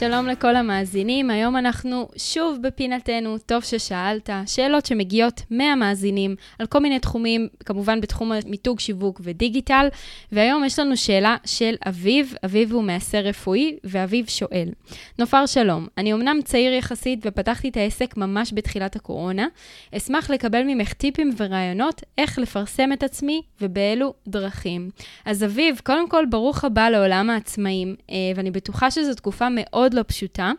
שלום לכל המאזינים, היום אנחנו שוב בפינתנו, טוב ששאלת, שאלות שמגיעות מהמאזינים על כל מיני תחומים, כמובן בתחום מיתוג, שיווק ודיגיטל, והיום יש לנו שאלה של אביב, אביב הוא מעשר רפואי, ואביב שואל, נופר שלום, אני אמנם צעיר יחסית ופתחתי את העסק ממש בתחילת הקורונה, אשמח לקבל ממך טיפים ורעיונות איך לפרסם את עצמי ובאילו דרכים. אז אביב, קודם כל ברוך הבא לעולם העצמאים, אה, ואני בטוחה שזו תקופה מאוד מאוד לא פשוטה.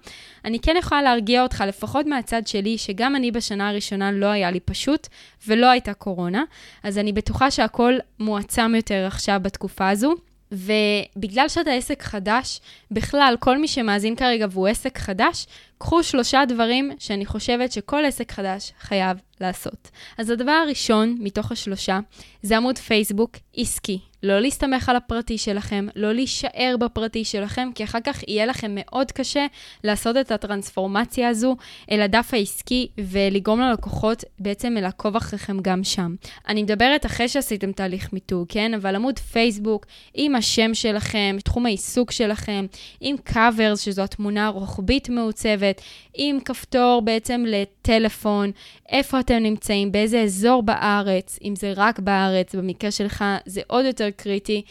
אני כן יכולה להרגיע אותך, לפחות מהצד שלי, שגם אני בשנה הראשונה לא היה לי פשוט, ולא הייתה קורונה, אז אני בטוחה שהכל מועצם יותר עכשיו בתקופה הזו. ובגלל שאתה עסק חדש, בכלל, כל מי שמאזין כרגע והוא עסק חדש, קחו שלושה דברים שאני חושבת שכל עסק חדש חייב לעשות. אז הדבר הראשון מתוך השלושה זה עמוד פייסבוק עסקי. לא להסתמך על הפרטי שלכם, לא להישאר בפרטי שלכם, כי אחר כך יהיה לכם מאוד קשה לעשות את הטרנספורמציה הזו אל הדף העסקי ולגרום ללקוחות בעצם לעקוב אחריכם גם שם. אני מדברת אחרי שעשיתם תהליך מיתוג, כן? אבל עמוד פייסבוק עם השם שלכם, תחום העיסוק שלכם, עם קאברס, שזו התמונה הרוחבית מעוצבת, עם כפתור בעצם לטלפון, איפה אתם נמצאים, באיזה אזור בארץ, אם זה רק בארץ, במקרה שלך זה עוד יותר קריטי,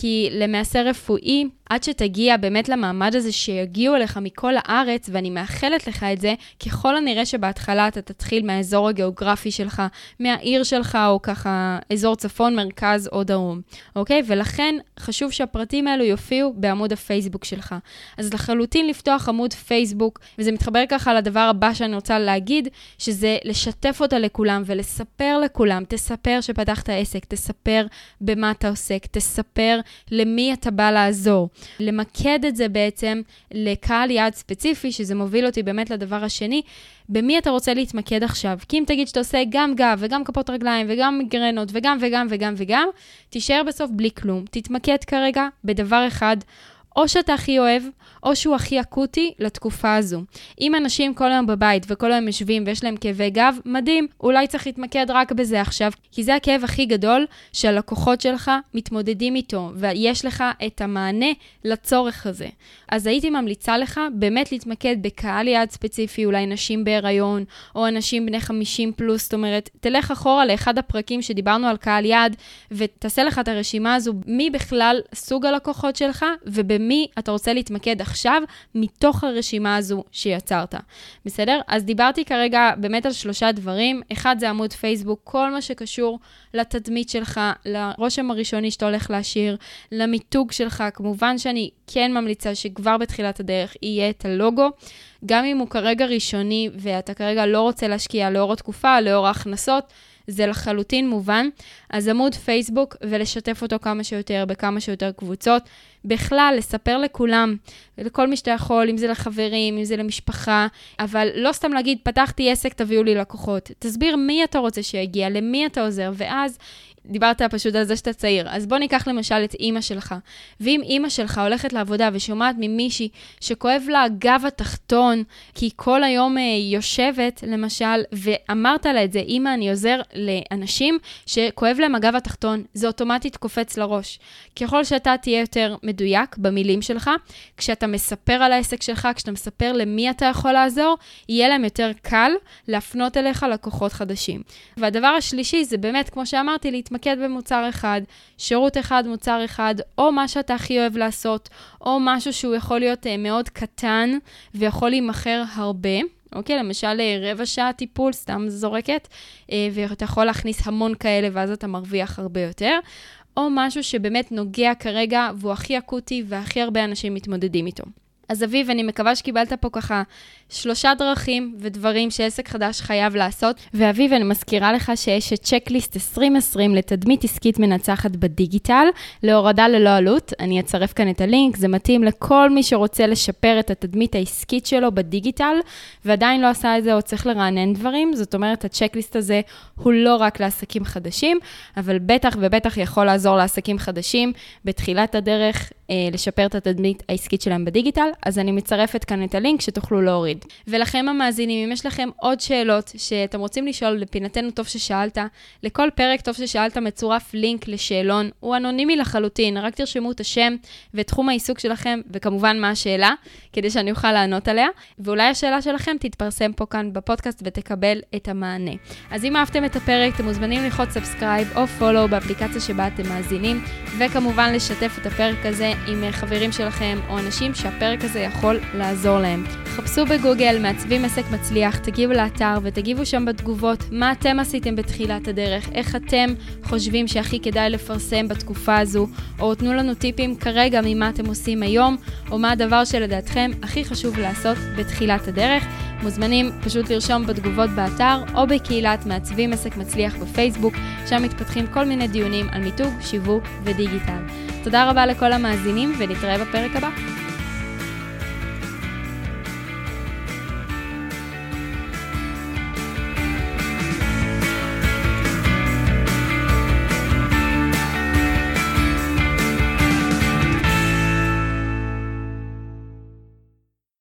כי למעשה רפואי, עד שתגיע באמת למעמד הזה שיגיעו אליך מכל הארץ, ואני מאחלת לך את זה, ככל הנראה שבהתחלה אתה תתחיל מהאזור הגיאוגרפי שלך, מהעיר שלך, או ככה אזור צפון, מרכז או דרום, אוקיי? ולכן חשוב שהפרטים האלו יופיעו בעמוד הפייסבוק שלך. אז לחלוטין לפתוח עמוד פייסבוק, וזה מתחבר ככה לדבר הבא שאני רוצה להגיד, שזה לשתף אותה לכולם ולספר לכולם. תספר שפתחת עסק, תספר במה אתה עוסק, תספר למי אתה בא לעזור. למקד את זה בעצם לקהל יעד ספציפי, שזה מוביל אותי באמת לדבר השני, במי אתה רוצה להתמקד עכשיו. כי אם תגיד שאתה עושה גם גב וגם כפות רגליים וגם מיגרנות וגם וגם וגם וגם, תישאר בסוף בלי כלום. תתמקד כרגע בדבר אחד. או שאתה הכי אוהב, או שהוא הכי אקוטי לתקופה הזו. אם אנשים כל היום בבית וכל היום יושבים ויש להם כאבי גב, מדהים, אולי צריך להתמקד רק בזה עכשיו, כי זה הכאב הכי גדול שהלקוחות שלך מתמודדים איתו, ויש לך את המענה לצורך הזה. אז הייתי ממליצה לך באמת להתמקד בקהל יעד ספציפי, אולי נשים בהיריון, או אנשים בני 50 פלוס, זאת אומרת, תלך אחורה לאחד הפרקים שדיברנו על קהל יעד, ותעשה לך את הרשימה הזו, מי בכלל סוג הלקוחות שלך, ובמי אתה רוצה להתמקד עכשיו, מתוך הרשימה הזו שיצרת. בסדר? אז דיברתי כרגע באמת על שלושה דברים. אחד זה עמוד פייסבוק, כל מה שקשור לתדמית שלך, לרושם הראשוני שאתה הולך להשאיר, למיתוג שלך. כמובן שאני כן ממליצה שכבר בתחילת הדרך יהיה את הלוגו. גם אם הוא כרגע ראשוני ואתה כרגע לא רוצה להשקיע לאור התקופה, לאור ההכנסות, זה לחלוטין מובן. אז עמוד פייסבוק ולשתף אותו כמה שיותר בכמה שיותר קבוצות. בכלל, לספר לכולם, לכל מי שאתה יכול, אם זה לחברים, אם זה למשפחה, אבל לא סתם להגיד, פתחתי עסק, תביאו לי לקוחות. תסביר מי אתה רוצה שיגיע, למי אתה עוזר, ואז דיברת פשוט על זה שאתה צעיר. אז בוא ניקח למשל את אימא שלך. ואם אימא שלך הולכת לעבודה ושומעת ממישהי שכואב לה הגב התחתון, כי היא כל היום אה, יושבת, למשל, ואמרת לה את זה, אימא, אני עוזר לאנשים שכואב להם הגב התחתון, זה אוטומטית קופץ לראש. ככל שאתה תהיה יותר מדויק במילים שלך, כשאתה מספר על העסק שלך, כשאתה מספר למי אתה יכול לעזור, יהיה להם יותר קל להפנות אליך לקוחות חדשים. והדבר השלישי זה באמת, כמו שאמרתי, להתמקד במוצר אחד, שירות אחד, מוצר אחד, או מה שאתה הכי אוהב לעשות, או משהו שהוא יכול להיות uh, מאוד קטן ויכול להימכר הרבה. אוקיי? למשל אה, רבע שעה טיפול, סתם זורקת, אה, ואתה יכול להכניס המון כאלה ואז אתה מרוויח הרבה יותר. או משהו שבאמת נוגע כרגע והוא הכי אקוטי והכי הרבה אנשים מתמודדים איתו. אז אביב, אני מקווה שקיבלת פה ככה שלושה דרכים ודברים שעסק חדש חייב לעשות. ואביב, אני מזכירה לך שיש את צ'קליסט 2020 לתדמית עסקית מנצחת בדיגיטל, להורדה ללא עלות. אני אצרף כאן את הלינק, זה מתאים לכל מי שרוצה לשפר את התדמית העסקית שלו בדיגיטל, ועדיין לא עשה את זה או צריך לרענן דברים. זאת אומרת, הצ'קליסט הזה הוא לא רק לעסקים חדשים, אבל בטח ובטח יכול לעזור לעסקים חדשים בתחילת הדרך אה, לשפר את התדמית העסקית שלהם בדיגיטל, אז אני מצרפת כאן את הלינק שתוכלו להוריד. ולכם המאזינים, אם יש לכם עוד שאלות שאתם רוצים לשאול, לפינתנו טוב ששאלת, לכל פרק טוב ששאלת מצורף לינק לשאלון, הוא אנונימי לחלוטין, רק תרשמו את השם ואת תחום העיסוק שלכם, וכמובן מה השאלה, כדי שאני אוכל לענות עליה, ואולי השאלה שלכם תתפרסם פה כאן בפודקאסט ותקבל את המענה. אז אם אהבתם את הפרק, אתם מוזמנים ללחוץ subscribe או follow באפליקציה שבה אתם מאזינים, וכמובן לשתף את הפרק הזה עם חברים שלכם או אנשים שהפרק הזה יכול לעזור להם. חפשו בגוגל מעצבים עסק מצליח, תגיבו לאתר ותגיבו שם בתגובות מה אתם עשיתם בתחילת הדרך, איך אתם חושבים שהכי כדאי לפרסם בתקופה הזו, או תנו לנו טיפים כרגע ממה אתם עושים היום, או מה הדבר שלדעתכם הכי חשוב לעשות בתחילת הדרך. מוזמנים פשוט לרשום בתגובות באתר או בקהילת מעצבים עסק מצליח בפייסבוק, שם מתפתחים כל מיני דיונים על מיתוג, שיווק ודיגיטל. תודה רבה לכל המאזינים ונתראה בפרק הבא.